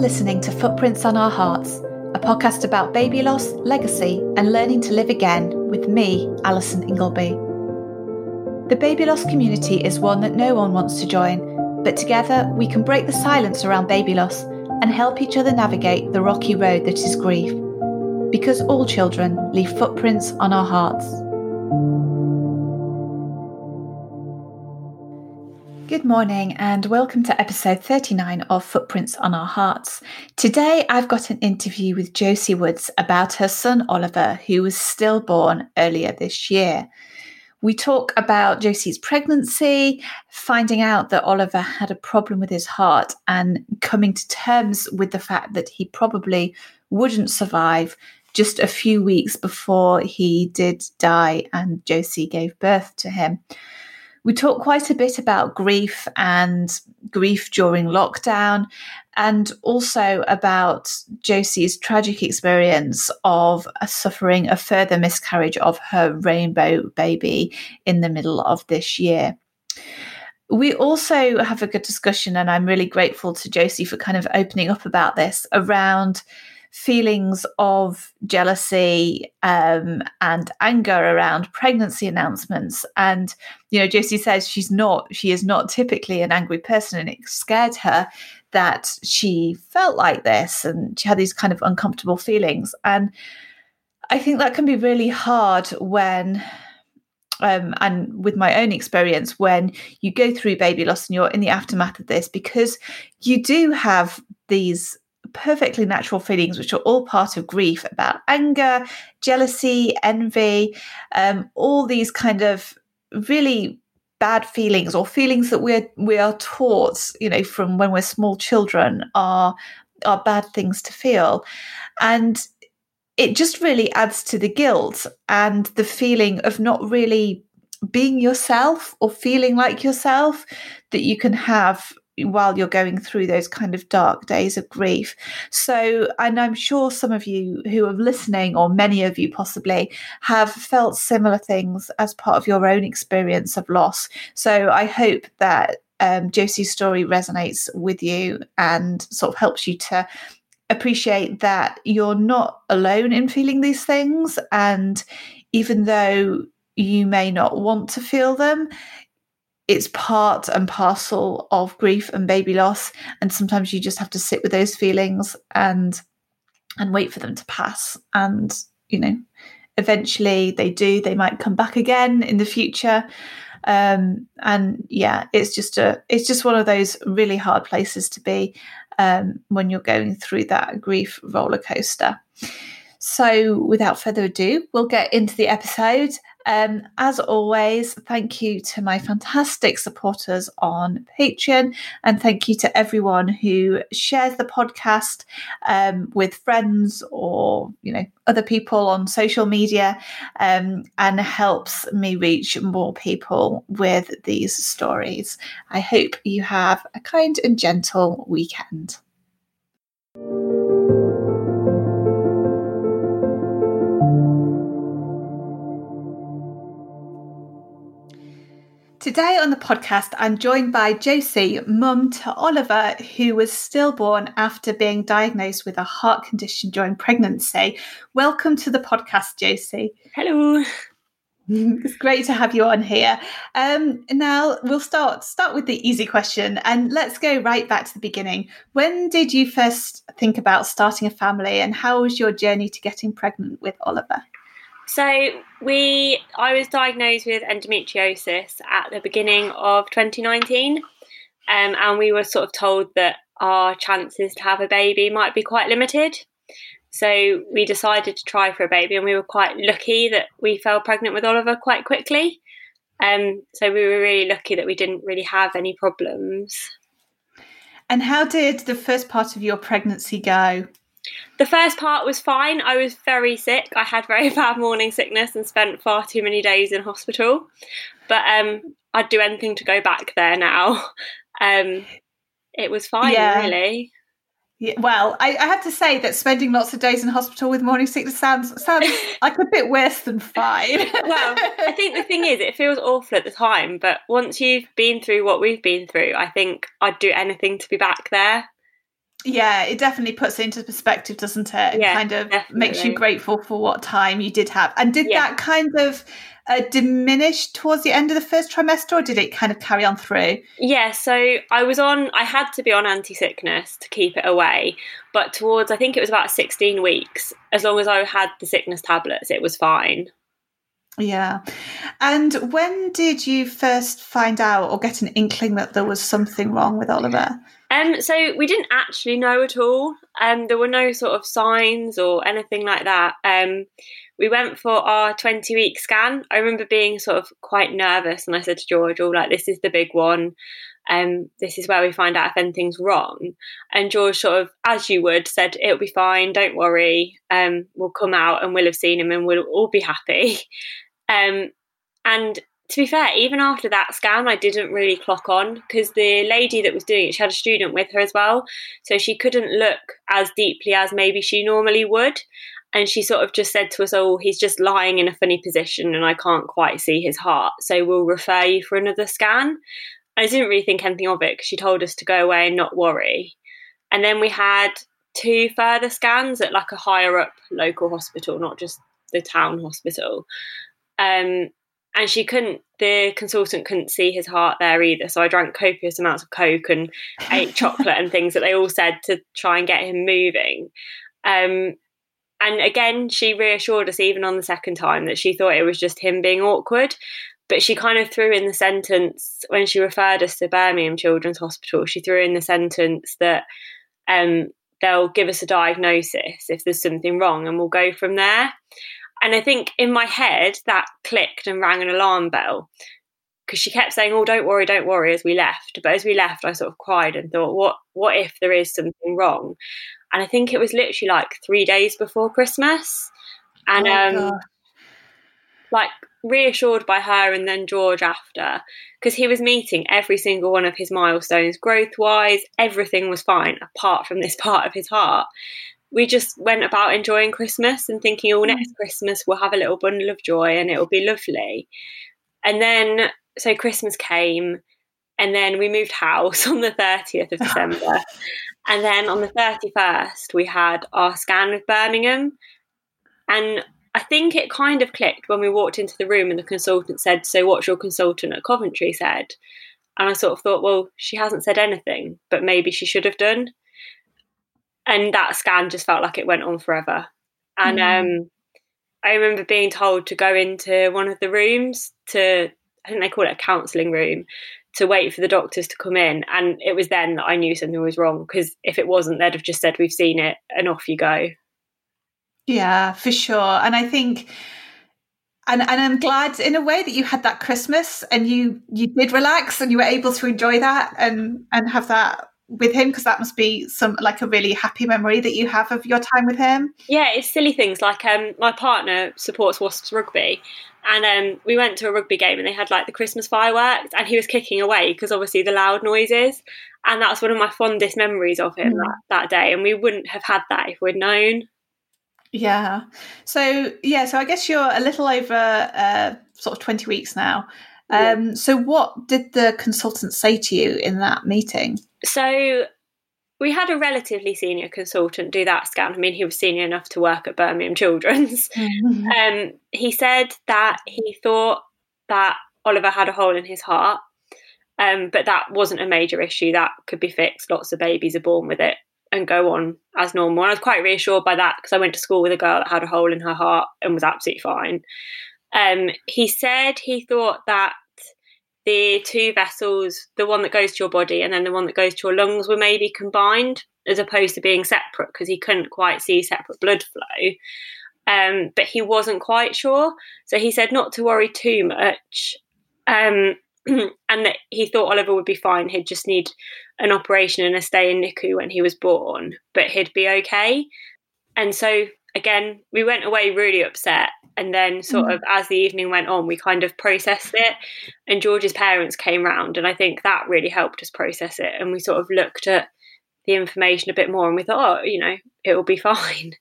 listening to Footprints on Our Hearts, a podcast about baby loss, legacy, and learning to live again with me, Alison Ingleby. The baby loss community is one that no one wants to join, but together we can break the silence around baby loss and help each other navigate the rocky road that is grief. Because all children leave footprints on our hearts. Good morning, and welcome to episode 39 of Footprints on Our Hearts. Today, I've got an interview with Josie Woods about her son Oliver, who was stillborn earlier this year. We talk about Josie's pregnancy, finding out that Oliver had a problem with his heart, and coming to terms with the fact that he probably wouldn't survive just a few weeks before he did die and Josie gave birth to him. We talk quite a bit about grief and grief during lockdown, and also about Josie's tragic experience of suffering a further miscarriage of her rainbow baby in the middle of this year. We also have a good discussion, and I'm really grateful to Josie for kind of opening up about this around feelings of jealousy um, and anger around pregnancy announcements. And, you know, Josie says she's not, she is not typically an angry person, and it scared her that she felt like this and she had these kind of uncomfortable feelings. And I think that can be really hard when um, and with my own experience when you go through baby loss and you're in the aftermath of this because you do have these perfectly natural feelings, which are all part of grief about anger, jealousy, envy, um, all these kind of really bad feelings or feelings that we're we are taught, you know, from when we're small children are are bad things to feel. And it just really adds to the guilt and the feeling of not really being yourself or feeling like yourself that you can have while you're going through those kind of dark days of grief. So, and I'm sure some of you who are listening, or many of you possibly, have felt similar things as part of your own experience of loss. So, I hope that um, Josie's story resonates with you and sort of helps you to appreciate that you're not alone in feeling these things. And even though you may not want to feel them, it's part and parcel of grief and baby loss. And sometimes you just have to sit with those feelings and and wait for them to pass. And you know eventually they do they might come back again in the future. Um, and yeah it's just a it's just one of those really hard places to be um, when you're going through that grief roller coaster. So without further ado we'll get into the episode um, as always, thank you to my fantastic supporters on Patreon, and thank you to everyone who shares the podcast um, with friends or you know other people on social media, um, and helps me reach more people with these stories. I hope you have a kind and gentle weekend. Today on the podcast, I'm joined by Josie, mum to Oliver, who was stillborn after being diagnosed with a heart condition during pregnancy. Welcome to the podcast, Josie. Hello. It's great to have you on here. Um, now we'll start start with the easy question, and let's go right back to the beginning. When did you first think about starting a family, and how was your journey to getting pregnant with Oliver? So we, I was diagnosed with endometriosis at the beginning of 2019, um, and we were sort of told that our chances to have a baby might be quite limited. So we decided to try for a baby, and we were quite lucky that we fell pregnant with Oliver quite quickly. Um, so we were really lucky that we didn't really have any problems. And how did the first part of your pregnancy go? The first part was fine. I was very sick. I had very bad morning sickness and spent far too many days in hospital. But um, I'd do anything to go back there now. Um, it was fine, yeah. really. Yeah, well, I, I, have to say that spending lots of days in hospital with morning sickness sounds sounds like a bit worse than fine. well, I think the thing is, it feels awful at the time, but once you've been through what we've been through, I think I'd do anything to be back there. Yeah, it definitely puts it into perspective, doesn't it? And Yeah, kind of definitely. makes you grateful for what time you did have. And did Yeah. that kind of uh, diminish towards the end of the first trimester, or did it kind of carry on through? Yeah, so I was on, I had to be on anti sickness to keep it away. But towards, I think it was about 16 weeks, as long as I had the sickness tablets, it was fine. Yeah. And when did you first find out or get an inkling that there was something wrong with Oliver? Um, so we didn't actually know at all. Um, there were no sort of signs or anything like that. Um, we went for our 20 week scan. I remember being sort of quite nervous, and I said to George, "Oh, like this is the big one. Um, this is where we find out if anything's wrong." And George sort of, as you would, said, "It'll be fine. Don't worry. Um, we'll come out and we'll have seen him, and we'll all be happy." Um, and to be fair, even after that scan, I didn't really clock on because the lady that was doing it, she had a student with her as well. So she couldn't look as deeply as maybe she normally would. And she sort of just said to us, Oh, he's just lying in a funny position and I can't quite see his heart. So we'll refer you for another scan. I didn't really think anything of it because she told us to go away and not worry. And then we had two further scans at like a higher up local hospital, not just the town hospital. Um, and she couldn't the consultant couldn't see his heart there either. So i drank copious amounts of coke and ate chocolate and things that they all said to try and get him moving. Um, and again she reassured us even on the second time that she thought it was just him being awkward. But she kind of threw in the sentence when she referred us to birmingham children's hospital she threw in the sentence that um, they'll give us a diagnosis if there's something wrong and we'll go from there and I think in my head that clicked and rang an alarm bell because she kept saying, "Oh, don't worry, don't worry," as we left. But as we left, I sort of cried and thought, "What? What if there is something wrong?" And I think it was literally like three days before Christmas, and Oh, um, like reassured by her and then George after because he was meeting every single one of his milestones growth wise everything was fine apart from this part of his heart we just went about enjoying Christmas and thinking, oh, next mm. Christmas we'll have a little bundle of joy and it'll be lovely. And then, so Christmas came, and then we moved house on the 30th of December. and then on the 31st, we had our scan with Birmingham. And I think it kind of clicked when we walked into the room and the consultant said, So, what's your consultant at Coventry said? And I sort of thought, well, she hasn't said anything, but maybe she should have done and that scan just felt like it went on forever. And Mm. um, I remember being told to go into one of the rooms to, I think they call it a counselling room, to wait for the doctors to come in. And it was then that I knew something was wrong because if it wasn't, they'd have just said, We've seen it and off you go. Yeah, for sure. And I think and and I'm glad in a way that you had that Christmas and you you did relax and you were able to enjoy that and and have that with him because that must be some like a really happy memory that you have of your time with him. Yeah, it's silly things like um, my partner supports Wasps rugby, and um, we went to a rugby game and they had like the Christmas fireworks, and he was kicking away because obviously the loud noises, and that's one of my fondest memories of him Mm. that, that day, and we wouldn't have had that if we'd known. Yeah. So yeah, so I guess you're a little over uh, sort of 20 weeks now. Um, so what did the consultant say to you in that meeting? So we had a relatively senior consultant do that scan. I mean, he was senior enough to work at Birmingham Children's. Um, he said that he thought that Oliver had a hole in his heart, um, but that wasn't a major issue. That could be fixed. Lots of babies are born with it and go on as normal. And I was quite reassured by that because I went to school with a girl that had a hole in her heart and was absolutely fine. Um, he said he thought that the two vessels, the one that goes to your body and then the one that goes to your lungs, were maybe combined as opposed to being separate because he couldn't quite see separate blood flow. Um, but he wasn't quite sure. So he said not to worry too much. Um, and that he thought Oliver would be fine. He'd just need an operation and a stay in NICU when he was born, but he'd be okay. And so, again, we went away really upset. And then, sort Mhm. of, as the evening went on, we kind of processed it. And George's parents came round, and I think that really helped us process it. And we sort of looked at the information a bit more and we thought, oh, you know, it will be fine.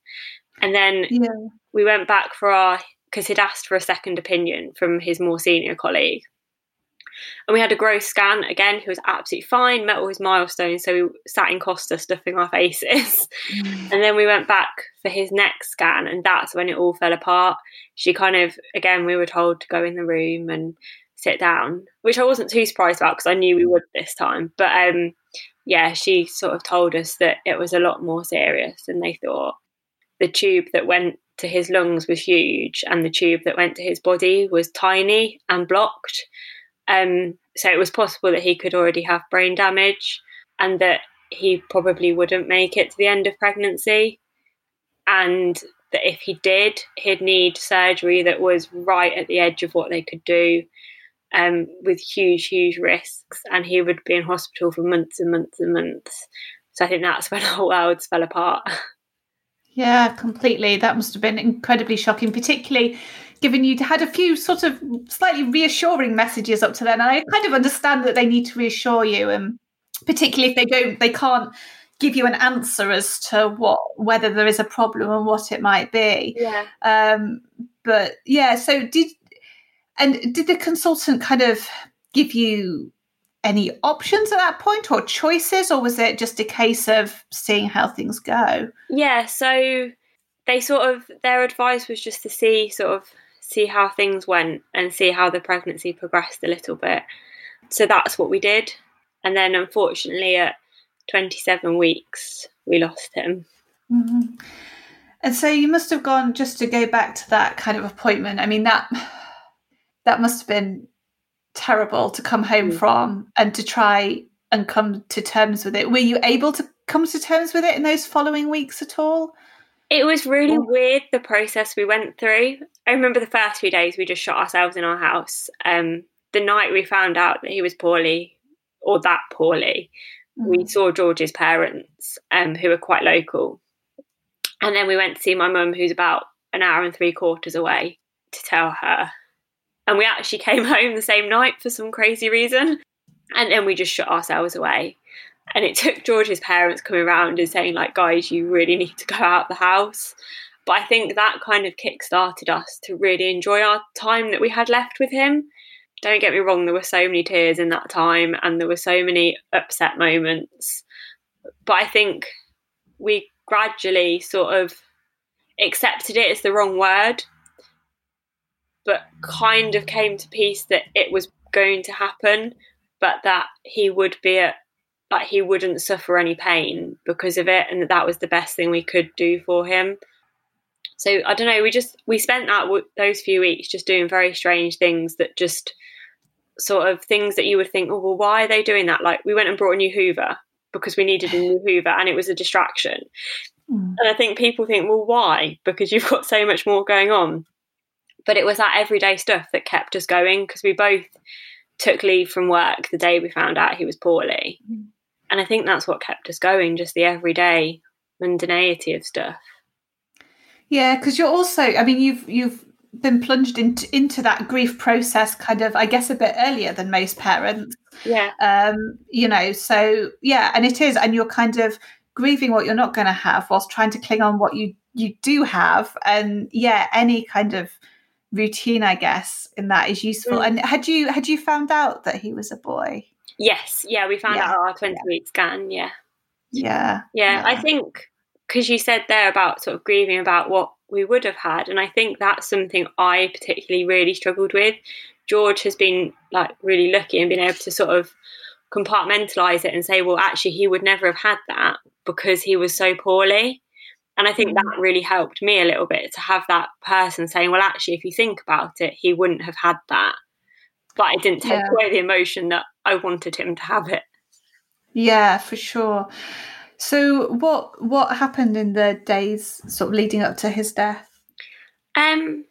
And then Yeah. we went back for our because he'd asked for a second opinion from his more senior colleague And we had a growth scan again. He was absolutely fine, met all his milestones. So we sat in Costa stuffing our faces. Mm. And then we went back for his next scan, and that's when it all fell apart. She kind of, again, we were told to go in the room and sit down, which I wasn't too surprised about because I knew we would this time. But um, yeah, she sort of told us that it was a lot more serious than they thought. The tube that went to his lungs was huge, and the tube that went to his body was tiny and blocked. Um, so it was possible that he could already have brain damage, and that he probably wouldn't make it to the end of pregnancy, and that if he did, he'd need surgery that was right at the edge of what they could do, um, with huge, huge risks, and he would be in hospital for months and months and months. So I think that's when our worlds fell apart. Yeah, completely. That must have been incredibly shocking, particularly given you had a few sort of slightly reassuring messages up to then. And I kind of understand that they need to reassure you, and particularly if they don't, they can't give you an answer as to what whether there is a problem and what it might be. Yeah. Um, but yeah, so did and did the consultant kind of give you any options at that point or choices, or was it just a case of seeing how things go? Yeah, so they sort of their advice was just to see sort of see how things went and see how the pregnancy progressed a little bit. So that's what we did. And then unfortunately at 27 weeks we lost him. Mm-hmm. And so you must have gone just to go back to that kind of appointment. I mean that that must have been terrible to come home mm. from and to try and come to terms with it. Were you able to come to terms with it in those following weeks at all? It was really oh. weird the process we went through. I remember the first few days we just shot ourselves in our house. Um, the night we found out that he was poorly, or that poorly, mm. we saw George's parents, um, who were quite local. And then we went to see my mum, who's about an hour and three quarters away, to tell her and we actually came home the same night for some crazy reason. And then we just shut ourselves away. And it took George's parents coming around and saying, like, guys, you really need to go out the house. But I think that kind of kick started us to really enjoy our time that we had left with him. Don't get me wrong, there were so many tears in that time and there were so many upset moments. But I think we gradually sort of accepted it as the wrong word but kind of came to peace that it was going to happen, but that he would be a like he wouldn't suffer any pain because of it, and that that was the best thing we could do for him. So I don't know. We just we spent that those few weeks just doing very strange things that just sort of things that you would think, oh well, why are they doing that? Like we went and brought a new Hoover because we needed a new Hoover, and it was a distraction. Mm. And I think people think, well, why? Because you've got so much more going on but it was that everyday stuff that kept us going because we both took leave from work the day we found out he was poorly. Mm. And I think that's what kept us going, just the everyday mundanity of stuff. Yeah, because you're also I mean you've you've been plunged into into that grief process kind of I guess a bit earlier than most parents. Yeah. Um, you know, so yeah, and it is and you're kind of grieving what you're not going to have whilst trying to cling on what you you do have and yeah, any kind of routine, I guess, in that is useful. Mm. And had you had you found out that he was a boy? Yes, yeah, we found yeah. out our twenty week scan. Yeah. yeah, yeah, yeah. I think because you said there about sort of grieving about what we would have had, and I think that's something I particularly really struggled with. George has been like really lucky and been able to sort of compartmentalize it and say, well, actually, he would never have had that because he was so poorly. And I think that mm. really helped me a little bit to have that person saying, well, actually, if you think about it, he wouldn't have had that. But it didn't take yeah. away the emotion that I wanted him to have it. Yeah, for sure. So what what happened in the days sort of leading up to his death? Um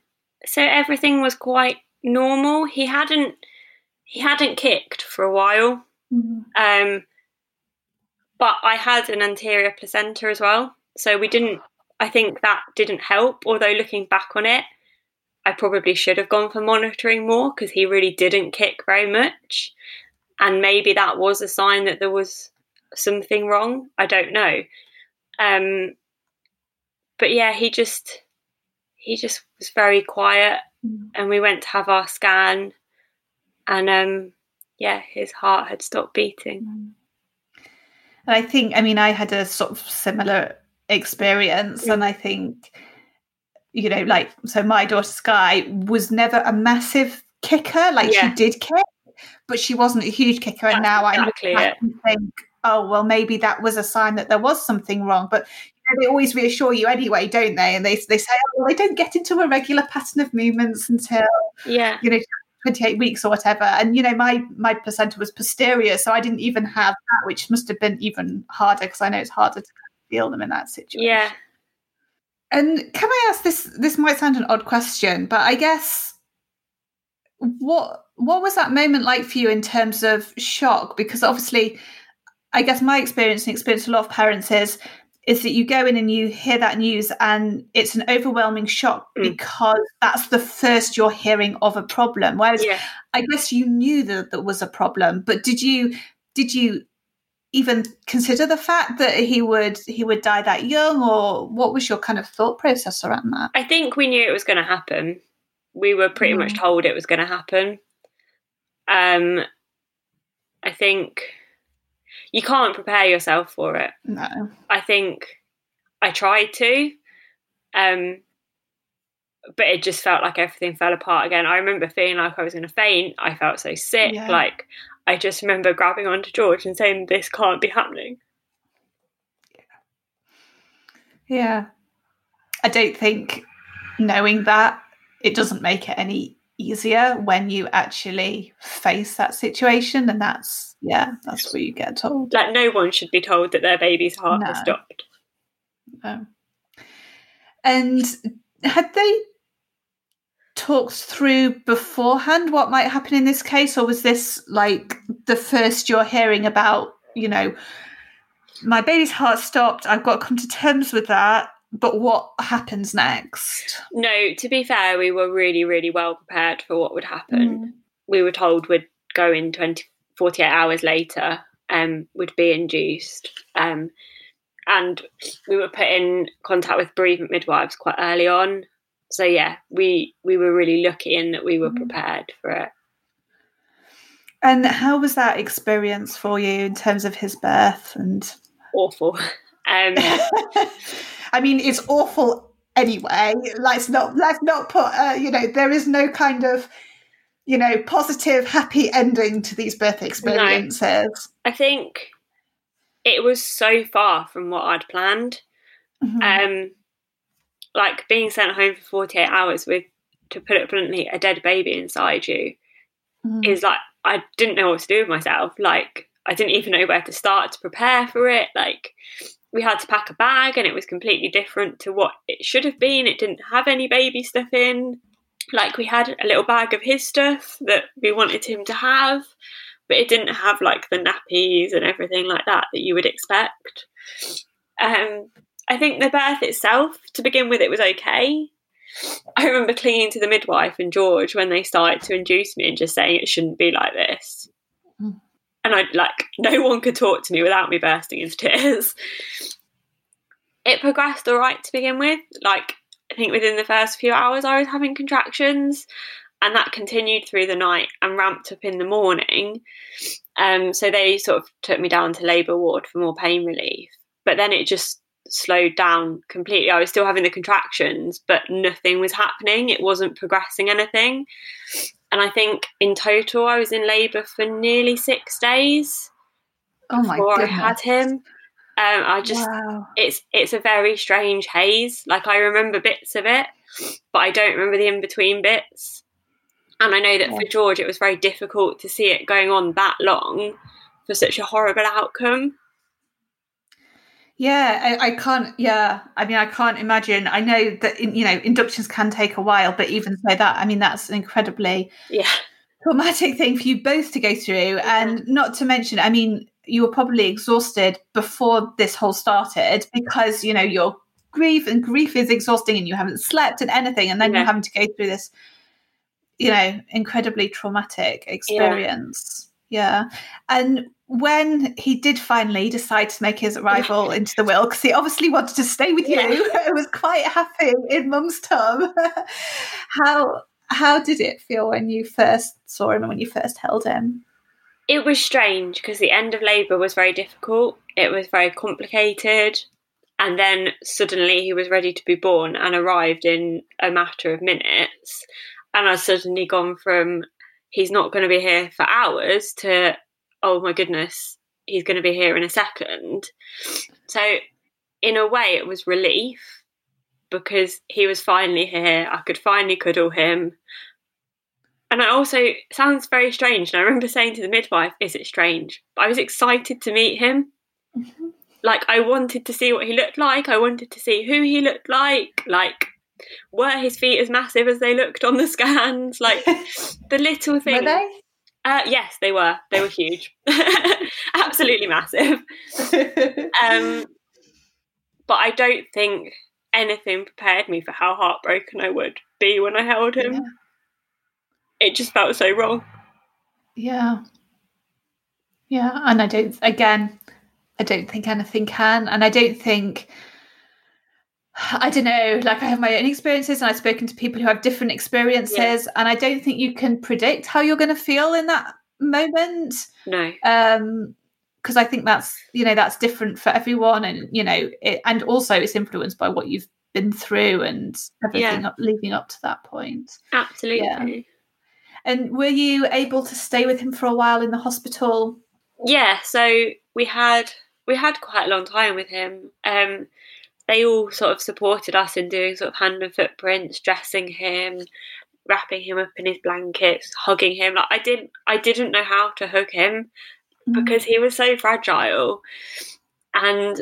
so everything was quite normal. He hadn't he hadn't kicked for a while. Mm-hmm. Um but I had an anterior placenta as well. So we didn't, I think that didn't help. Although looking back on it, I probably should have gone for monitoring more because he really didn't kick very much. And maybe that was a sign that there was something wrong. I don't know. Um, but yeah, he just he just was very quiet, mm. and we went to have our scan, and um, yeah, his heart had stopped beating. Mm. And I think, I mean, I had a sort of similar experience, mm. and I think, you know, like, so my daughter Sky was never a massive kicker. Like, yeah. she did kick, but she wasn't a huge kicker. And now exactly I, I think, oh, well, maybe that was a sign that there was something wrong. But you know, they always reassure you anyway, don't they? And they, they say, oh, well, they don't get into a regular pattern of movements until, yeah, you know, 28 weeks or whatever and you know my my placenta was posterior so i didn't even have that which must have been even harder because i know it's harder to feel them in that situation yeah and can i ask this this might sound an odd question but i guess what what was that moment like for you in terms of shock because obviously i guess my experience and experience a lot of parents is is that you go in and you hear that news and it's an overwhelming shock mm. because that's the first you're hearing of a problem whereas yeah. i guess you knew that there was a problem but did you did you even consider the fact that he would he would die that young or what was your kind of thought process around that i think we knew it was going to happen we were pretty mm. much told it was going to happen um i think you can't prepare yourself for it. No. I think I tried to. Um but it just felt like everything fell apart again. I remember feeling like I was going to faint. I felt so sick. Yeah. Like I just remember grabbing onto George and saying, "This can't be happening." Yeah, I don't think knowing that it doesn't make it any easier when you actually face that situation and that's yeah that's what you get told. Like no one should be told that their baby's heart no. has stopped. No. And had they talked through beforehand what might happen in this case or was this like the first you're hearing about you know my baby's heart stopped i've got to come to terms with that but what happens next? No, to be fair, we were really, really well prepared for what would happen. Mm. We were told we'd go in 20, 48 hours later um, would be induced. Um, and we were put in contact with bereavement midwives quite early on. So yeah, we we were really lucky in that we were mm. prepared for it. And how was that experience for you in terms of his birth and awful? Um, I mean, it's awful anyway. Let's not let's not put uh, you know there is no kind of you know positive happy ending to these birth experiences. No. I think it was so far from what I'd planned. Mm-hmm. Um, like being sent home for forty eight hours with, to put it bluntly, a dead baby inside you mm-hmm. is like I didn't know what to do with myself. Like I didn't even know where to start to prepare for it. Like we had to pack a bag and it was completely different to what it should have been. It didn't have any baby stuff in. Like we had a little bag of his stuff that we wanted him to have, but it didn't have like the nappies and everything like that that you would expect. Um, I think the birth itself, to begin with, it was okay. I remember clinging to the midwife and George when they started to induce me and just saying it shouldn't be like this and I like no one could talk to me without me bursting into tears. It progressed all right to begin with. Like I think within the first few hours I was having contractions and that continued through the night and ramped up in the morning. Um, so they sort of took me down to labour ward for more pain relief. But then it just slowed down completely. I was still having the contractions, but nothing was happening. It wasn't progressing anything and I think in total I was in labour for nearly six days oh my before goodness. I had him. Um, I just wow. it's it's a very strange haze. Like I remember bits of it, but I don't remember the in between bits. And I know that yeah. for George, it was very difficult to see it going on that long for such a horrible outcome. Yeah, I, I, can't. Yeah, I mean, I can't imagine. I know that you know inductions can take a while, but even so, that I mean, that's an incredibly yeah traumatic thing for you both to go through, mm-hmm. and not to mention, I mean, you were probably exhausted before this whole started because you know your grief and grief is exhausting, and you haven't slept and anything, and then yeah. you're having to go through this, you know, incredibly traumatic experience. Yeah, yeah. and when he did finally decide to make his arrival into the will, because he obviously wanted to stay with you, yeah. was quite happy in Mum's tub. how how did it feel when you first saw him and when you first held him? It was strange because the end of labour was very difficult. It was very complicated. And then suddenly he was ready to be born and arrived in a matter of minutes. And I'd suddenly gone from he's not going to be here for hours to, oh my goodness, he's going to be here in a second. So, in a way, it was relief because he was finally here. I could finally cuddle him. And I also sounds very strange. And I remember saying to the midwife, "Is it strange?" But I was excited to meet him. Mm-hmm. Like I wanted to see what he looked like. I wanted to see who he looked like. Like were his feet as massive as they looked on the scans? Like the little things. Uh, yes, they were. They were huge, absolutely massive. um, but I don't think anything prepared me for how heartbroken I would be when I held him. Yeah. It just felt so wrong. Yeah. Yeah, and I don't. Again, I don't think anything can, and I don't think I don't know, like I have my own experiences and I've spoken to people who have different experiences yeah. and I don't think you can predict how you're going to feel in that moment. No. Um because I think that's, you know, that's different for everyone and you know, it, and also it's influenced by what you've been through and everything yeah. up, leading up to that point. Absolutely. Yeah. And were you able to stay with him for a while in the hospital? Yeah, so we had we had quite a long time with him. Um they all sort of supported us in doing sort of hand and footprints, dressing him, wrapping him up in his blankets, hugging him. Like I didn't I didn't know how to hug him mm. because he was so fragile. And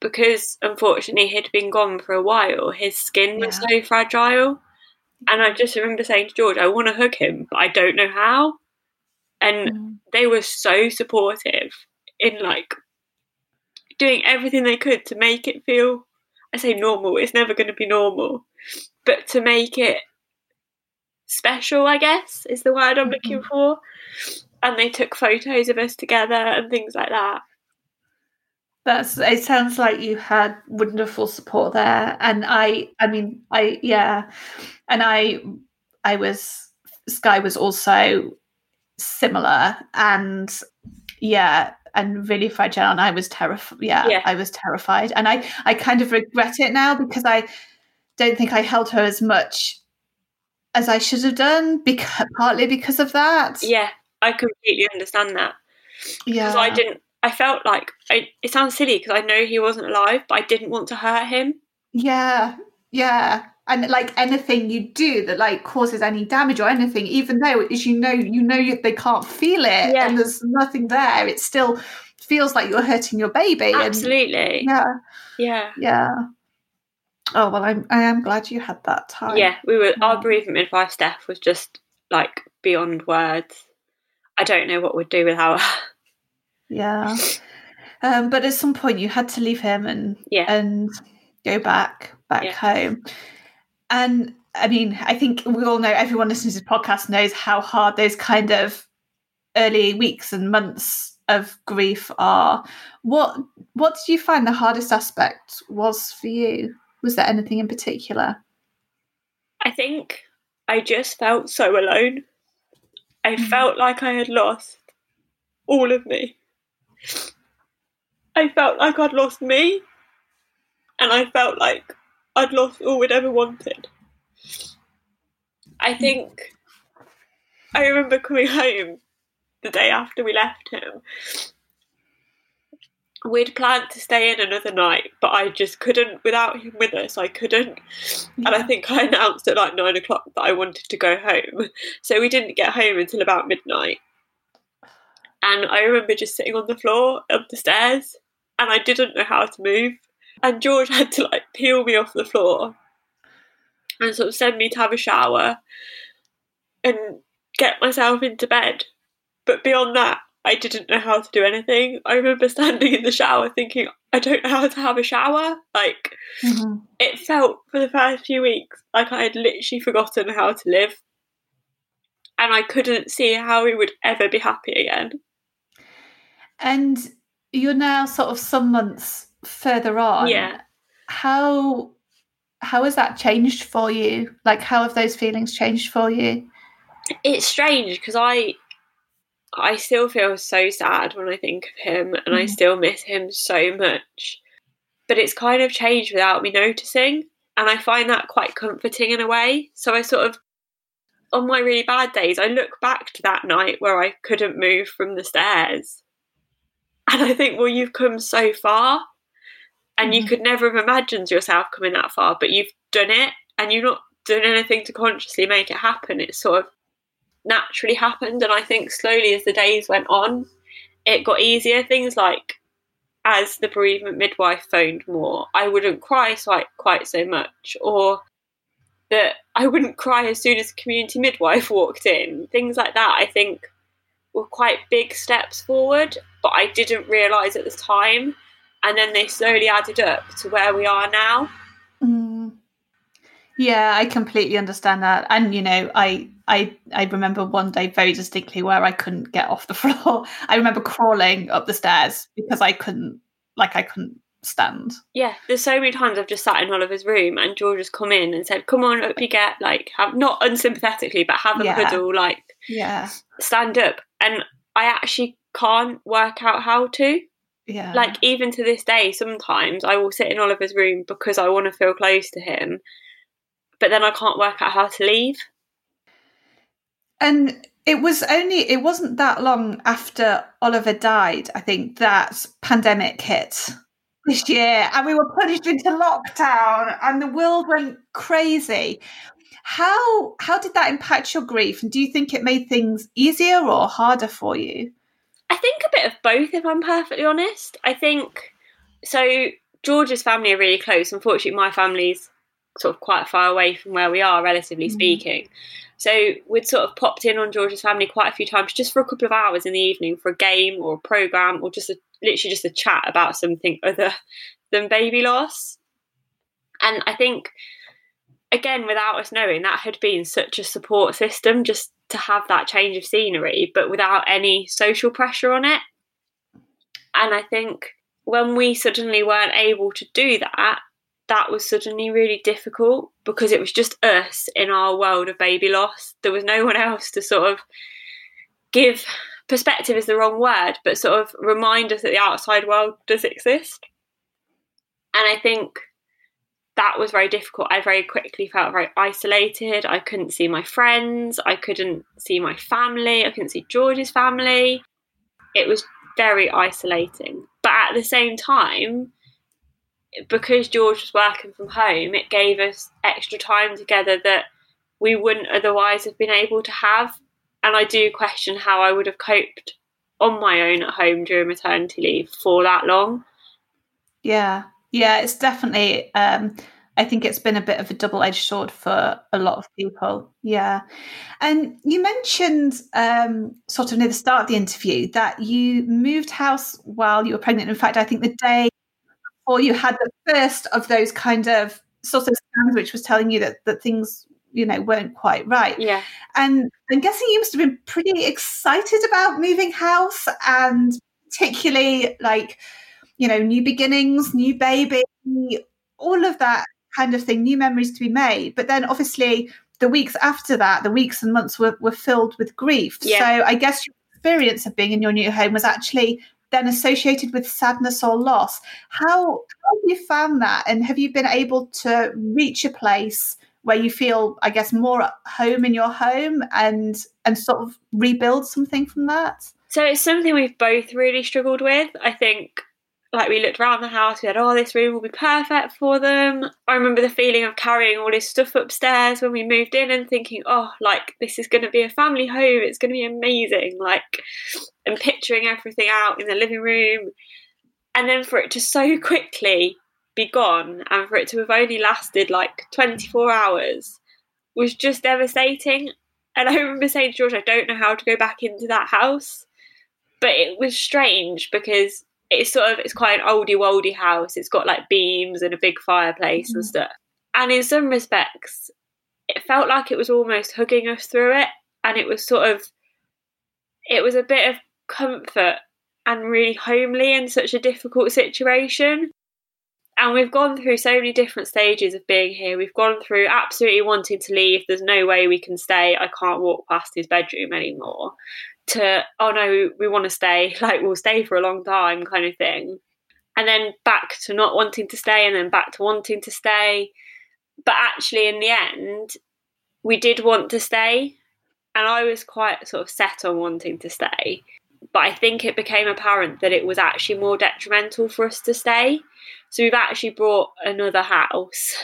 because unfortunately he'd been gone for a while, his skin was yeah. so fragile. And I just remember saying to George, I want to hug him, but I don't know how. And mm. they were so supportive in like doing everything they could to make it feel I say normal, it's never going to be normal, but to make it special, I guess, is the word I'm mm-hmm. looking for. And they took photos of us together and things like that. That's it sounds like you had wonderful support there. And I I mean I yeah. And I I was Sky was also similar and yeah, and really fragile and i was terrified yeah, yeah, i was terrified. And i i kind of regret it now because i don't think i held her as much as i should have done because partly because of that. Yeah i completely understand that. Yeah because i didn't i felt like I, it sounds silly because i know he wasn't alive but i didn't want to hurt him. Yeah yeah and like anything you do that like causes any damage or anything even though as you know you know they can't feel it yeah. and there's nothing there it still feels like you're hurting your baby absolutely. And, yeah. Yeah. Yeah. Oh well i'm i am glad you had that time. Yeah we were our bereavement midwife steph was just like beyond words. I don't know what we'd do without her yeah. Um but at some point you had to leave him and yeah. and go back back yeah. home and I mean, I think we all know, everyone listening to this podcast knows how hard those kind of early weeks and months of grief are. What what did you find the hardest aspect was for you? Was there anything in particular? I think I just felt so alone. I mm. felt like I had lost all of me. I felt like I'd lost me, and I felt like I'd lost all oh, we'd ever wanted. I think I remember coming home the day after we left him. We'd planned to stay in another night, but I just couldn't without him with us. I couldn't, yeah. and I think I announced at like nine o'clock that I wanted to go home. So we didn't get home until about midnight. And I remember just sitting on the floor up the stairs, and I didn't know how to move and George had to like peel me off the floor and sort of send me to have a shower and get myself into bed. But beyond that, I didn't know how to do anything. I remember standing in the shower thinking, I don't know how to have a shower. Like, mm-hmm. it felt for the first few weeks like I had literally forgotten how to live. And I couldn't see how we would ever be happy again. And you're now sort of some months further on, yeah, how how has that changed for you? Like, how have those feelings changed for you? It's strange because I I still feel so sad when I think of him and mm. I still miss him so much. But it's kind of changed without me noticing. And I find that quite comforting in a way. So I sort of, on my really bad days, I look back to that night where I couldn't move from the stairs. And I think, well, you've come so far. And mm. you could never have imagined yourself coming that far, but you've done it and you've not done anything to consciously make it happen. It's sort of naturally happened. And I think slowly as the days went on, it got easier. Things like as the bereavement midwife phoned more, I wouldn't cry quite, quite so much, or that I wouldn't cry as soon as the community midwife walked in. Things like that, I think, were quite big steps forward, but I didn't realise at the time. And then they slowly added up to where we are now. Mm. Yeah, I completely understand that. And, you know, I I I remember one day very distinctly where I couldn't get off the floor. I remember crawling up the stairs because I couldn't like I couldn't stand. Yeah, there's so many times I've just sat in Oliver's room and George has come in and said, "Come on, up you get." Like, have not unsympathetically, but have a yeah. puddle. Like, yeah, stand up. And I actually can't work out how to. Yeah. Like even to this day, sometimes I will sit in Oliver's room because I want to feel close to him, but then I can't work out how to leave. And it was only it wasn't that long after Oliver died, I think, that pandemic hit this oh. year and we were punished into lockdown and the world went crazy. How how did that impact your grief and do you think it made things easier or harder for you? I think a bit of both if I'm perfectly honest. I think so George's family are really close. Unfortunately my family's sort of quite far away from where we are relatively mm. speaking. So we'd sort of popped in on George's family quite a few times just for a couple of hours in the evening for a game or a program or just a, literally just a chat about something other than baby loss. And I think, again, without us knowing, that had been such a support system just to have that change of scenery, but without any social pressure on it. And I think when we suddenly weren't able to do that, that was suddenly really difficult because it was just us in our world of baby loss. There was no one else to sort of give perspective is the wrong word, but sort of remind us that the outside world does exist. And I think that was very difficult. I very quickly felt very isolated. I couldn't see my friends. I couldn't see my family. I couldn't see George's family. It was very isolating. But at the same time, because George was working from home, it gave us extra time together that we wouldn't otherwise have been able to have. And I do question how I would have coped on my own at home during maternity leave for that long. Yeah, yeah, it's definitely. Um, I think it's been a bit of a double edged sword for a lot of people. Yeah. And you mentioned, um, sort of near the start of the interview, that you moved house while you were pregnant. In fact, I think the day before you had the first of those kind of sort of scans which was telling you that, that things you know weren't quite right yeah and i'm guessing you must have been pretty excited about moving house and particularly like you know new beginnings new baby all of that kind of thing new memories to be made but then obviously the weeks after that the weeks and months were, were filled with grief yeah. so i guess your experience of being in your new home was actually then associated with sadness or loss. How, how have you found that? And have you been able to reach a place where you feel, I guess, more at home in your home and and sort of rebuild something from that? So it's something we've both really struggled with. I think like we looked around the house, we had, oh, this room will be perfect for them. I remember the feeling of carrying all this stuff upstairs when we moved in and thinking, oh, like this is going to be a family home. It's going to be amazing. Like, and picturing everything out in the living room. And then for it to so quickly be gone and for it to have only lasted like 24 hours was just devastating. And I remember saying to George, I don't know how to go back into that house. But it was strange because it's sort of it's quite an oldie woldy house. It's got like beams and a big fireplace mm. and stuff. And in some respects, it felt like it was almost hugging us through it, and it was sort of it was a bit of comfort and really homely in such a difficult situation. And we've gone through so many different stages of being here. We've gone through absolutely wanting to leave. There's no way we can stay. I can't walk past his bedroom anymore to oh no we want to stay like we'll stay for a long time kind of thing. And then back to not wanting to stay and then back to wanting to stay. But actually in the end we did want to stay and i was quite sort of set on wanting to stay. But i think it became apparent that it was actually more detrimental for us to stay. So we've actually brought another house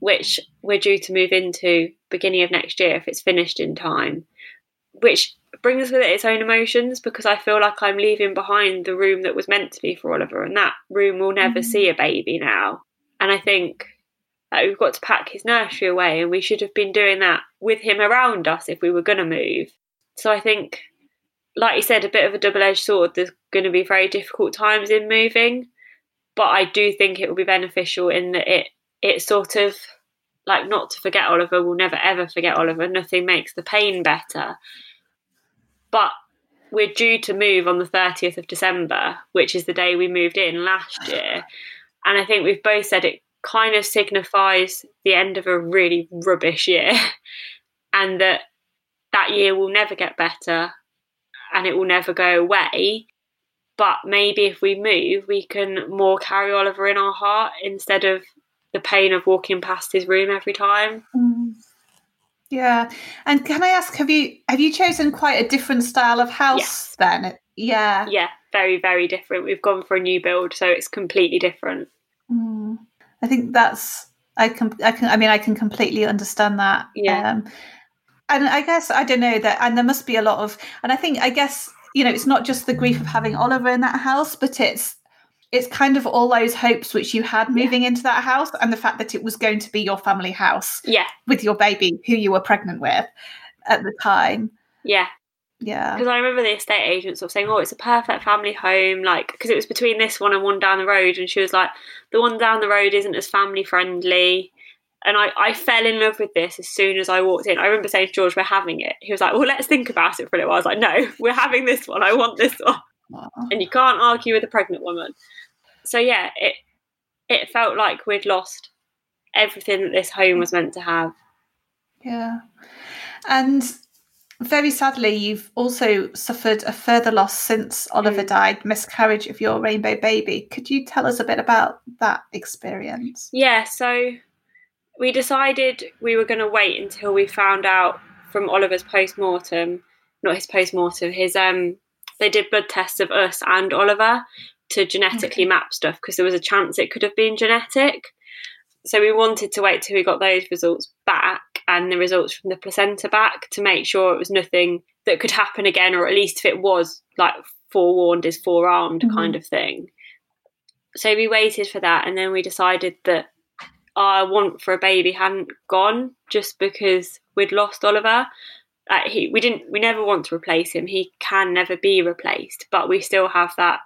which we're due to move into beginning of next year if it's finished in time which brings with it its own emotions because I feel like I'm leaving behind the room that was meant to be for Oliver, and that room will never mm-hmm. see a baby now. And I think that we've got to pack his nursery away, and we should have been doing that with him around us if we were going to move. So I think, like you said, a bit of a double edged sword. There's going to be very difficult times in moving, but I do think it will be beneficial in that it it sort of like not to forget Oliver. We'll never ever forget Oliver. Nothing makes the pain better but we're due to move on the 30th of December, which is the day we moved in last year. And I think we've both said it kind of signifies the end of a really rubbish year and that that year will never get better and it will never go away. But maybe if we move, we can more carry Oliver in our heart instead of the pain of walking past his room every time. Mm. Yeah. And can I ask, have you have you chosen quite a different style of house yes. then? Yeah. Yeah, very, very different. We've gone for a new build, so it's completely different. Mm. I think that's I can I can I mean I can completely understand that. Yeah. Um, and I guess I don't know that and there must be a lot of and I think I guess you know it's not just the grief of having Oliver in that house, but it's it's kind of all those hopes which you had moving yeah. into that house and the fact that it was going to be your family house yeah with your baby who you were pregnant with at the time yeah yeah because i remember the estate agent sort of saying oh it's a perfect family home like because it was between this one and one down the road and she was like the one down the road isn't as family friendly and I, I fell in love with this as soon as I walked in. I remember saying to George, we're having it. He was like, well, let's think about it for a little while. I was like, no, we're having this one. I want this one. And you can't argue with a pregnant woman so yeah, it it felt like we'd lost everything that this home was meant to have. Yeah. And very sadly, you've also suffered a further loss since Oliver mm. died, miscarriage of your rainbow baby. Could you tell us a bit about that experience? Yeah, so we decided we were going to wait until we found out from Oliver's post mortem, not his post mortem, his um, they did blood tests of us and Oliver to genetically okay. map stuff because there was a chance it could have been genetic. So we wanted to wait till we got those results back and the results from the placenta back to make sure it was nothing that could happen again, or at least if it was like forewarned is forearmed mm-hmm. kind of thing. So we waited for that and then we decided that our want for a baby hadn't gone just because we'd lost Oliver. Uh, he, we didn't, we never want to replace him. He can never be replaced, but we still have that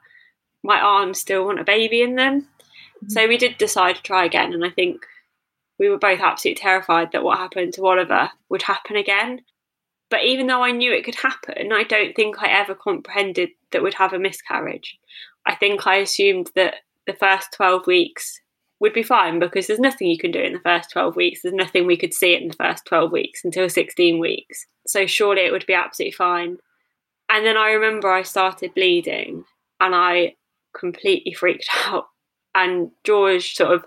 my arms still want a baby in them. Mm-hmm. So we did decide to try again, and I think we were both absolutely terrified that what happened to Oliver would happen again. But even though I knew it could happen, I don't think I ever comprehended that we'd have a miscarriage. I think I assumed that the first 12 weeks would be fine because there's nothing you can do in the first 12 weeks. There's nothing we could see in the first 12 weeks until 16 weeks. So surely it would be absolutely fine. And then I remember I started bleeding and I completely freaked out. And George sort of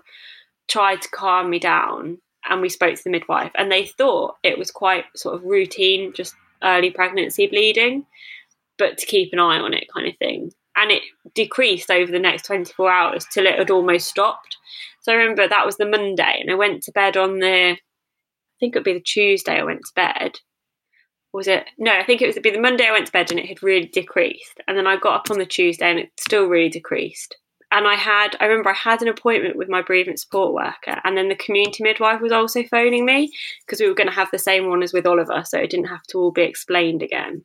tried to calm me down and we spoke to the midwife and they thought it was quite sort of routine, just early pregnancy bleeding, but to keep an eye on it kind of thing. And it decreased over the next 24 hours till it had almost stopped. So I remember that was the Monday and I went to bed on the, I think it would be the Tuesday I went to bed was it? No, I think it was be the Monday I went to bed and it had really decreased, and then I got up on the Tuesday and it still really decreased. And I had, I remember I had an appointment with my bereavement support worker, and then the community midwife was also phoning me because we were going to have the same one as with Oliver, so it didn't have to all be explained again.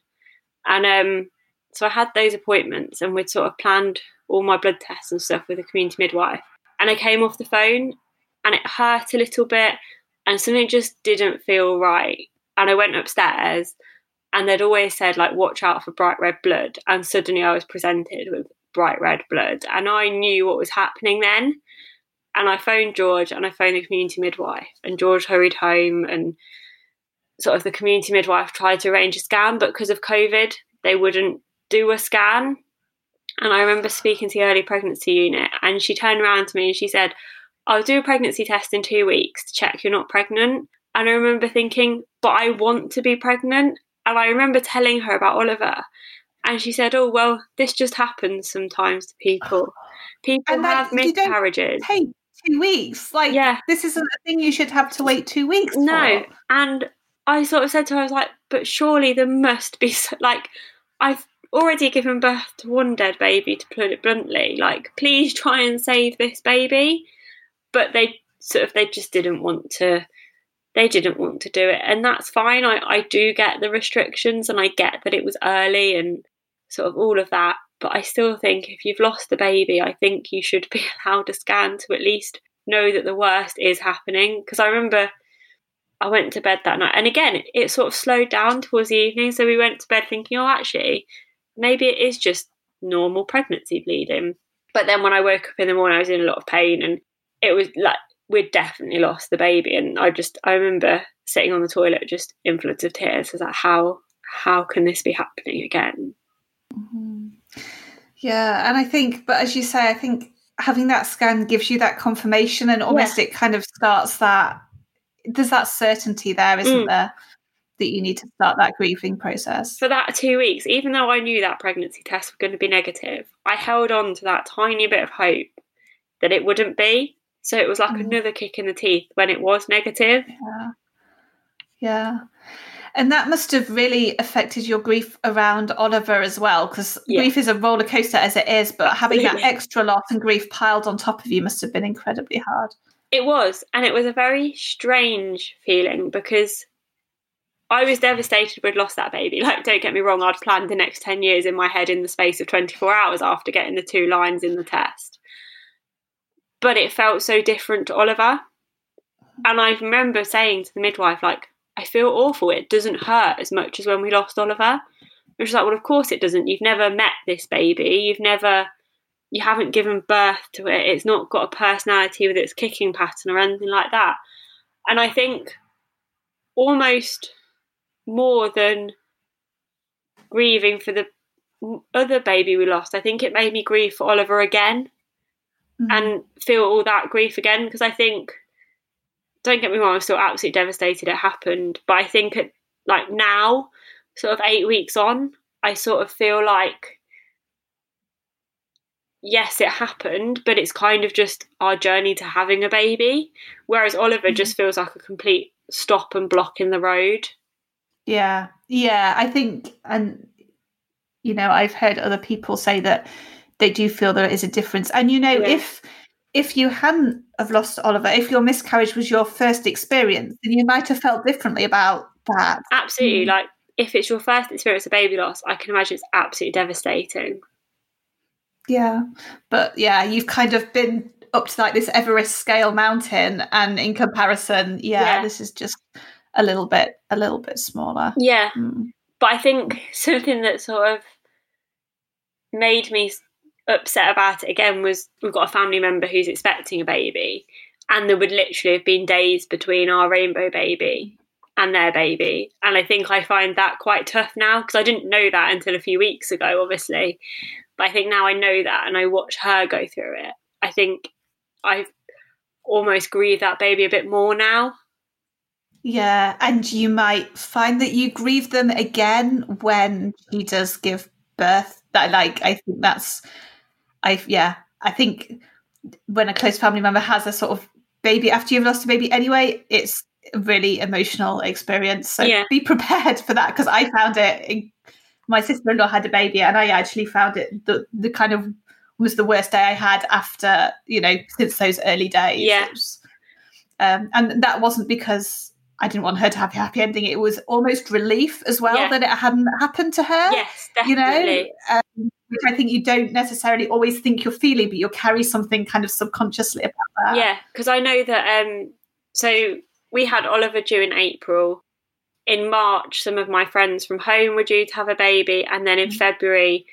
And um, so I had those appointments, and we'd sort of planned all my blood tests and stuff with the community midwife. And I came off the phone, and it hurt a little bit, and something just didn't feel right. And I went upstairs and they'd always said like watch out for bright red blood. And suddenly I was presented with bright red blood and I knew what was happening then. And I phoned George and I phoned the community midwife and George hurried home and sort of the community midwife tried to arrange a scan but because of COVID they wouldn't do a scan. And I remember speaking to the early pregnancy unit, and she turned around to me and she said, I'll do a pregnancy test in two weeks to check you're not pregnant. And I remember thinking, but I want to be pregnant. And I remember telling her about Oliver. And she said, Oh, well, this just happens sometimes to people. People And that- have miscarriages. Hey, two weeks. Like, Yeah. this isn't a thing you should have to wait two weeks No. for. And I sort of said to her, I was like, but surely there must be, like, I've already given birth to one dead baby, to put it bluntly. Like, please try and save this baby. But they sort of, they just didn't want to, they didn't want to do it. And that's fine. I, I do get the restrictions and I get that it was early and sort of all of that. But I still think if you've lost a baby, I think you should be allowed a scan to at least know that the worst is happening. Because I remember I went to bed that night, and again, it, it sort of slowed down towards the evening. So we went to bed thinking, oh, actually, maybe it is just normal pregnancy bleeding. But then when I woke up in the morning, I was in a lot of pain, and it was like we'd definitely lost the baby. And I just, I remember sitting on the toilet just in floods of tears. I was like, how, how can this be happening again? Yeah, and I think, but as you say, I think having that scan gives you that confirmation, and almost it kind of starts that. There's that certainty there, isn't Mm. there, that you need to start that grieving process. for that two weeks, even though I knew that pregnancy test were going to be negative, I held on to that tiny bit of hope that it wouldn't be. So it was like Mm. another kick in the teeth when it was negative. Yeah. Yeah. And that must have really affected your grief around Oliver as well, because Yeah. grief is a roller coaster as it is, but having that extra loss and grief piled on top of you must have been incredibly hard. It was, and it was a very strange feeling because I was devastated we'd lost that baby. Like, don't get me wrong, I'd planned the next 10 years in my head in the space of 24 hours after getting the two lines in the test. But it felt so different to Oliver. And I remember saying to the midwife, like, I feel awful. It doesn't hurt as much as when we lost Oliver. And she's like, Well, of course it doesn't. You've never met this baby. You've never, you haven't given birth to it. It's not got a personality with its kicking pattern or anything like that. And I think almost more than grieving for the other baby we lost, I think it made me grieve for Oliver again Mm. and feel all that grief again because I think don't get me wrong, I'm still absolutely devastated it happened, but I think at like now, sort of eight weeks on, I sort of feel like yes, it happened, but it's kind of just our journey to having a baby. Whereas Oliver Mhm. just feels like a complete stop and block in the road. Yeah, yeah, I think, and you know, I've heard other people say that they do feel there is a difference. And you know, Yeah. if if you hadn't have lost Oliver, if your miscarriage was your first experience, then you might have felt differently about that. Absolutely. Like if it's your first experience of baby loss, I can imagine it's absolutely devastating. Yeah, but yeah, you've kind of been up to like this Everest scale mountain, and in comparison, yeah, Yeah. this is just a little bit, a little bit smaller. Yeah. Mm. But I think something that sort of made me upset about it again was we've got a family member who's expecting a baby, and there would literally have been days between our rainbow baby and their baby. And I think I find that quite tough now because I didn't know that until a few weeks ago, obviously. But I think now I know that and I watch her go through it. I think I've almost grieved that baby a bit more now. Yeah, and you might find that you grieve them again when he does give birth. That like I think that's I yeah, I think when a close family member has a sort of baby after you've lost a baby anyway, it's a really emotional experience. So Yeah. be prepared for that because I found it in, my sister-in-law had a baby and I actually found it the the kind of was the worst day I had after, you know, since those early days. Yeah. Was- um, and that wasn't because I didn't want her to have a happy ending. It was almost relief as well Yeah. that it hadn't happened to her. Yes, You know, definitely. um, which I think you don't necessarily always think you're feeling, but you'll carry something kind of subconsciously about that. Yeah, because I know that. Um, so we had Oliver due in April. In March, some of my friends from home were due to have a baby, and then in Mhm. February,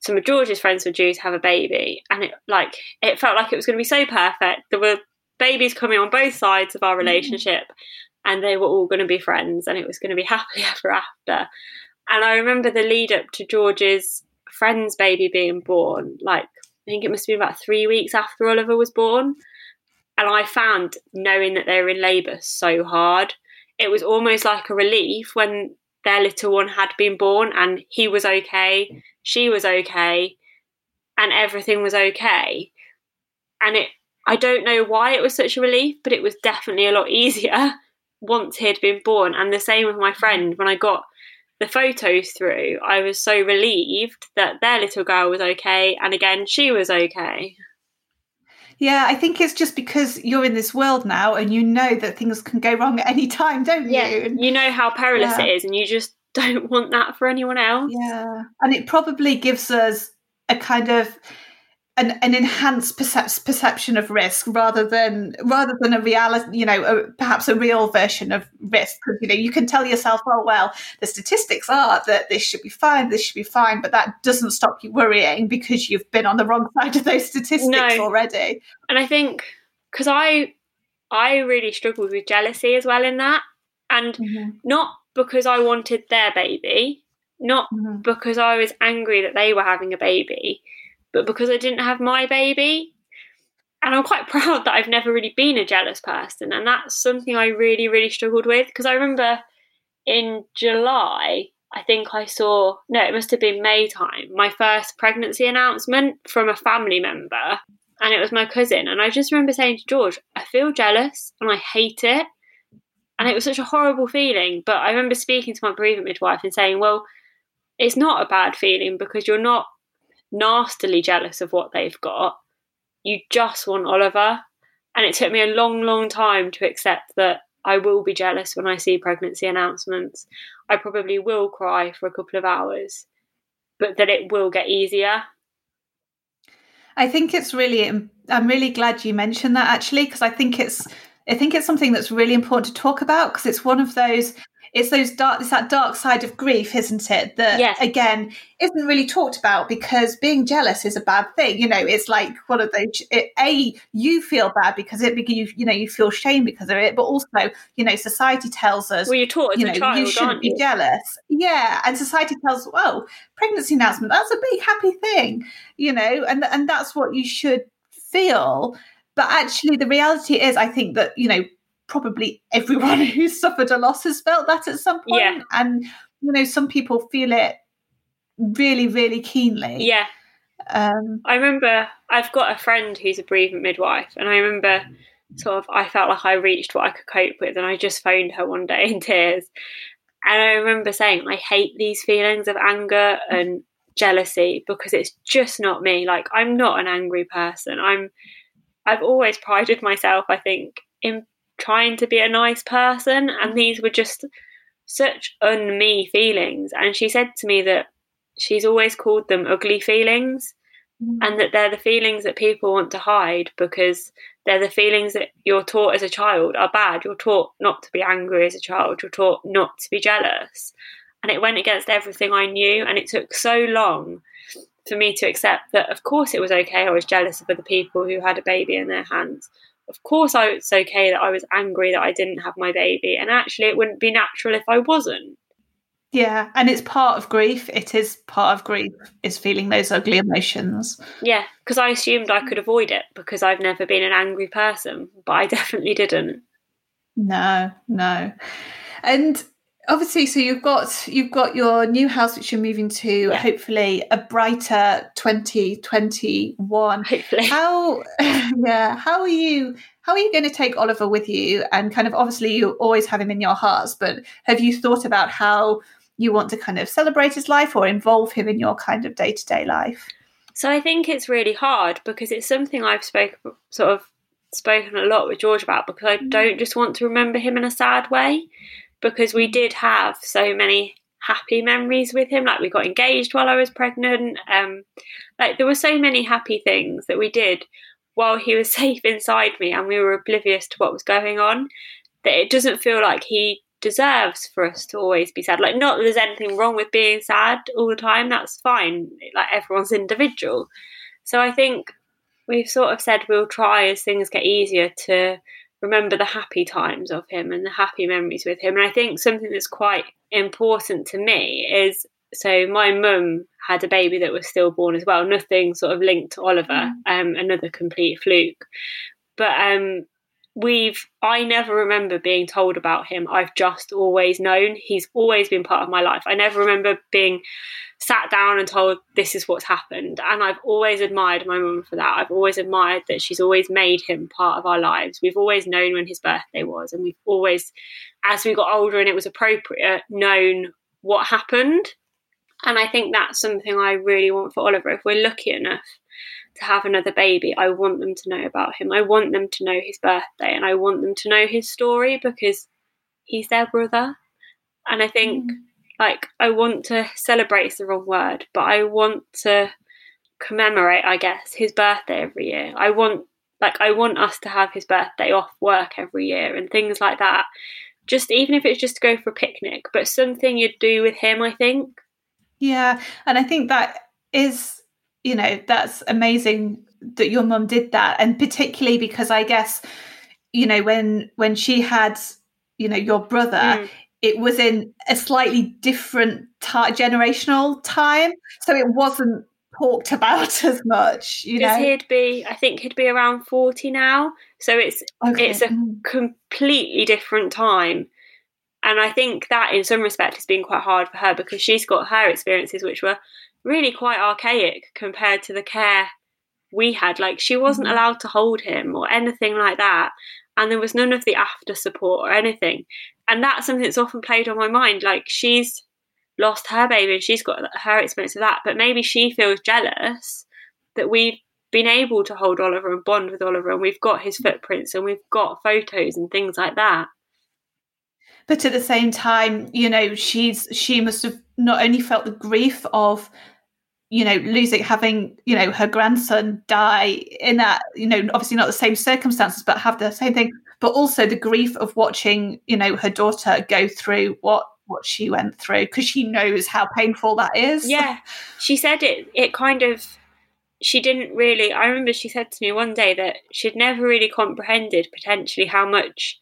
some of George's friends were due to have a baby, and it like it felt like it was going to be so perfect. There were babies coming on both sides of our relationship, and they were all going to be friends, and it was going to be happily ever after. And I remember the lead up to George's friend's baby being born, like I think it must have been about three weeks after Oliver was born. And I found knowing that they were in labour so hard. It was almost like a relief when their little one had been born and he was okay, she was okay, and everything was okay. And it I don't know why it was such a relief, but it was definitely a lot easier once he had been born. And the same with my friend when I got the photos through, I was so relieved that their little girl was okay, and again, she was okay. Yeah, I think it's just because you're in this world now and you know that things can go wrong at any time, don't yeah, you? You know how perilous yeah. it is, and you just don't want that for anyone else. Yeah. And it probably gives us a kind of an, an enhanced percep- perception of risk rather than rather than a reality, you know, a, perhaps a real version of risk. Because you know, you can tell yourself, "Oh well, the statistics are that this should be fine, this should be fine," but that doesn't stop you worrying because you've been on the wrong side of those statistics no. already. And I think because I I really struggled with jealousy as well in that, and mm-hmm. not because I wanted their baby, not mm-hmm. because I was angry that they were having a baby but because I didn't have my baby. And I'm quite proud that I've never really been a jealous person. And that's something I really, really struggled with. Because I remember in July, I think I saw, no, it must have been May time, my first pregnancy announcement from a family member. And it was my cousin. And I just remember saying to George, I feel jealous and I hate it. And it was such a horrible feeling. But I remember speaking to my bereavement midwife and saying, well, it's not a bad feeling because you're not nastily jealous of what they've got. You just want Oliver. And it took me a long, long time to accept that I will be jealous when I see pregnancy announcements. I probably will cry for a couple of hours, but that it will get easier. I think it's really I'm really glad you mentioned that actually because I think it's I think it's something that's really important to talk about because it's one of those it's those dark it's that dark side of grief isn't it that yes. again isn't really talked about because being jealous is a bad thing you know it's like one of those it, a you feel bad because it you you know you feel shame because of it but also you know society tells us well you're taught you know child, you shouldn't be you? jealous yeah and society tells well pregnancy announcement that's a big happy thing you know and and that's what you should feel but actually the reality is i think that you know probably everyone who's suffered a loss has felt that at some point. Yeah. And, you know, some people feel it really, really keenly. Yeah. Um, I remember I've got a friend who's a bereavement midwife, and I remember sort of I felt like I reached what I could cope with, and I just phoned her one day in tears. And I remember saying, I hate these feelings of anger and jealousy because it's just not me. Like I'm not an angry person. I'm I've always prided myself, I think, in trying to be a nice person, and mm. these were just such un me feelings. And she said to me that she's always called them ugly feelings, mm. and that they're the feelings that people want to hide because they're the feelings that you're taught as a child are bad. You're taught not to be angry as a child, you're taught not to be jealous. And it went against everything I knew, and it took so long for me to accept that, of course, it was okay. I was jealous of other people who had a baby in their hands of course I, it's okay that I was angry that I didn't have my baby. And actually, it wouldn't be natural if I wasn't. Yeah, and it's part of grief. It is part of grief is feeling those ugly emotions. Yeah, because I assumed I could avoid it because I've never been an angry person, but I definitely didn't. No, no. And obviously so you've got you've got your new house which you're moving to yeah. hopefully a brighter 2021 hopefully. How yeah how are you how are you going to take oliver with you? And kind of obviously you always have him in your hearts but have you thought about how you want to kind of celebrate his life or involve him in your kind of day-to-day life? So i think it's really hard because it's something i've spoken sort of spoken a lot with george about because i mm. don't just want to remember him in a sad way because we did have so many happy memories with him. Like we got engaged while I was pregnant. Um, like there were so many happy things that we did while he was safe inside me, and we were oblivious to what was going on. That it doesn't feel like he deserves for us to always be sad. Like not that there's anything wrong with being sad all the time. That's fine. Like everyone's individual. So I think we've sort of said we'll try as things get easier to remember the happy times of him and the happy memories with him. And I think something that's quite important to me is so my mum had a baby that was stillborn as well, nothing sort of linked to Oliver, mm. um, another complete fluke. But um, we've I never remember being told about him. I've just always known he's always been part of my life. I never remember being sat down and told this is what's happened. And I've always admired my mum for that. I've always admired that she's always made him part of our lives. We've always known when his birthday was, and we've always, as we got older and it was appropriate, known what happened. And I think that's something I really want for Oliver. If we're lucky enough to have another baby, I want them to know about him. I want them to know his birthday and I want them to know his story because he's their brother. And I think mm like I want to celebrate is the wrong word, but I want to commemorate, I guess, his birthday every year. I want like I want us to have his birthday off work every year and things like that. Just even if it's just to go for a picnic, but something you'd do with him, I think. Yeah, and I think that is, you know, that's amazing that your mum did that, and particularly because I guess, you know, when when she had, you know, your brother, mm it was in a slightly different t- generational time, so it wasn't talked about as much. You know, he'd be, I think he'd be around forty now, so it's okay. it's a completely different time. And I think that, in some respect, has been quite hard for her because she's got her experiences, which were really quite archaic compared to the care we had. Like she wasn't mm-hmm. allowed to hold him or anything like that and there was none of the after support or anything. And that's something that's often played on my mind. Like she's lost her baby and she's got her experience of that, but maybe she feels jealous that we've been able to hold Oliver and bond with Oliver and we've got his footprints and we've got photos and things like that. But at the same time, you know, she's she must have not only felt the grief of you know losing having you know her grandson die in that you know obviously not the same circumstances but have the same thing but also the grief of watching you know her daughter go through what what she went through because she knows how painful that is. Yeah. She said it it kind of she didn't really i remember she said to me one day that she'd never really comprehended potentially how much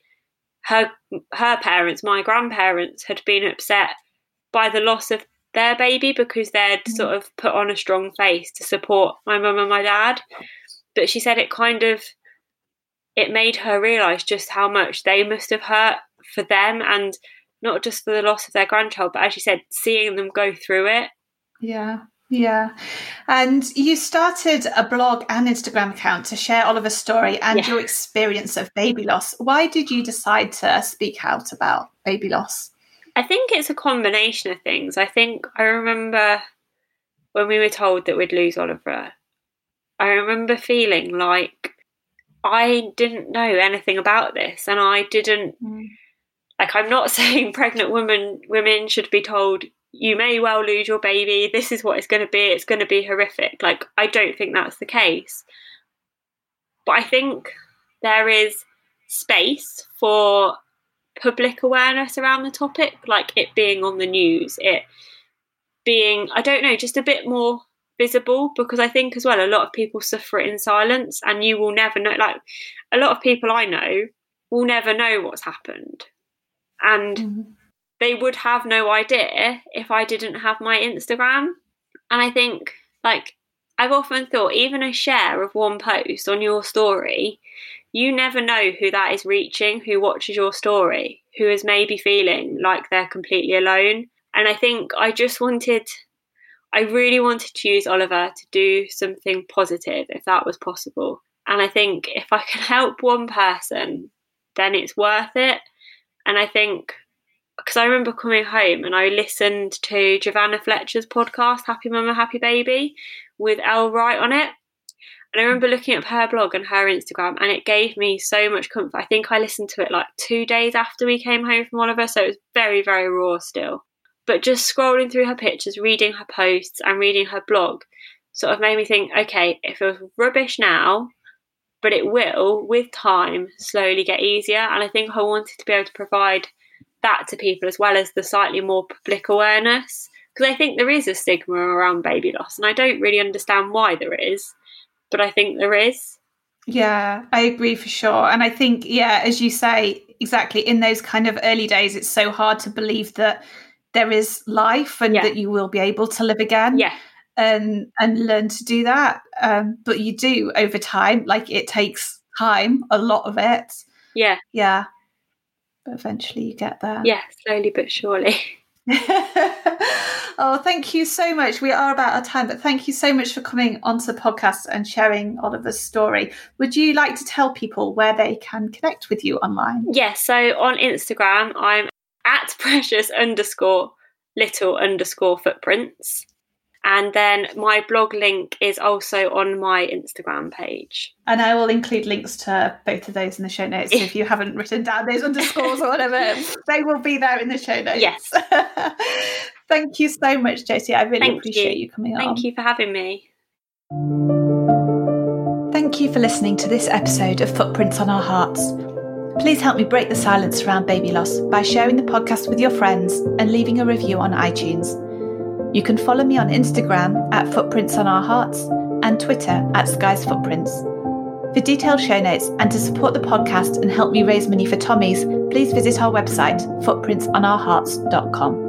her her parents my grandparents had been upset by the loss of their baby because they'd mm. sort of put on a strong face to support my mum and my dad. But she said it kind of it made her realise just how much they must have hurt for them and not just for the loss of their grandchild, but as you said, seeing them go through it. Yeah. Yeah. And you started a blog and Instagram account to share Oliver's story and yeah. your experience of baby loss. Why did you decide to speak out about baby loss? I think it's a combination of things. I think I remember when we were told that we'd lose Oliver, I remember feeling like I didn't know anything about this and I didn't mm. like I'm not saying pregnant women women should be told you may well lose your baby, this is what it's gonna be, it's gonna be horrific. Like I don't think that's the case. But I think there is space for public awareness around the topic, like it being on the news, it being, I don't know, just a bit more visible because I think as well a lot of people suffer it in silence and you will never know like a lot of people I know will never know what's happened and mm-hmm. they would have no idea if I didn't have my Instagram and I think like I've often thought even a share of one post on your story you never know who that is reaching, who watches your story, who is maybe feeling like they're completely alone. And I think I just wanted, I really wanted to use Oliver to do something positive if that was possible. And I think if I can help one person, then it's worth it. And I think, because I remember coming home and I listened to Giovanna Fletcher's podcast, Happy Mama, Happy Baby, with Elle Wright on it. And I remember looking up her blog and her Instagram, and it gave me so much comfort. I think I listened to it like two days after we came home from Oliver, so it was very, very raw still. But just scrolling through her pictures, reading her posts, and reading her blog sort of made me think okay, it feels rubbish now, but it will, with time, slowly get easier. And I think I wanted to be able to provide that to people as well as the slightly more public awareness. Because I think there is a stigma around baby loss, and I don't really understand why there is but I think there is. Yeah, I agree for sure. And I think, yeah, as you say, exactly in those kind of early days, it's so hard to believe that there is life and Yeah. that you will be able to live again. Yeah, and and learn to do that. Um, but you do over time. Like it takes time, a lot of it. yeah, Yeah, but eventually you get there. yeah, slowly but surely. oh, thank you so much. We are about our time, but thank you so much for coming onto the podcast and sharing Oliver's story. Would you like to tell people where they can connect with you online? Yeah, so on Instagram, I'm at precious underscore little underscore footprints. And then my blog link is also on my Instagram page. And I will include links to both of those in the show notes. So if you haven't written down those underscores or whatever, they will be there in the show notes. Yes. Thank you so much, Josie. I really Thank appreciate you. you, coming on. Thank you for having me. Thank you for listening to this episode of Footprints on Our Hearts. Please help me break the silence around baby loss by sharing the podcast with your friends and leaving a review on iTunes. You can follow me on Instagram at Footprints on Our Hearts and Twitter at Skies Footprints. For detailed show notes and to support the podcast and help me raise money for Tommy's, please visit our website, footprintsonourhearts.com.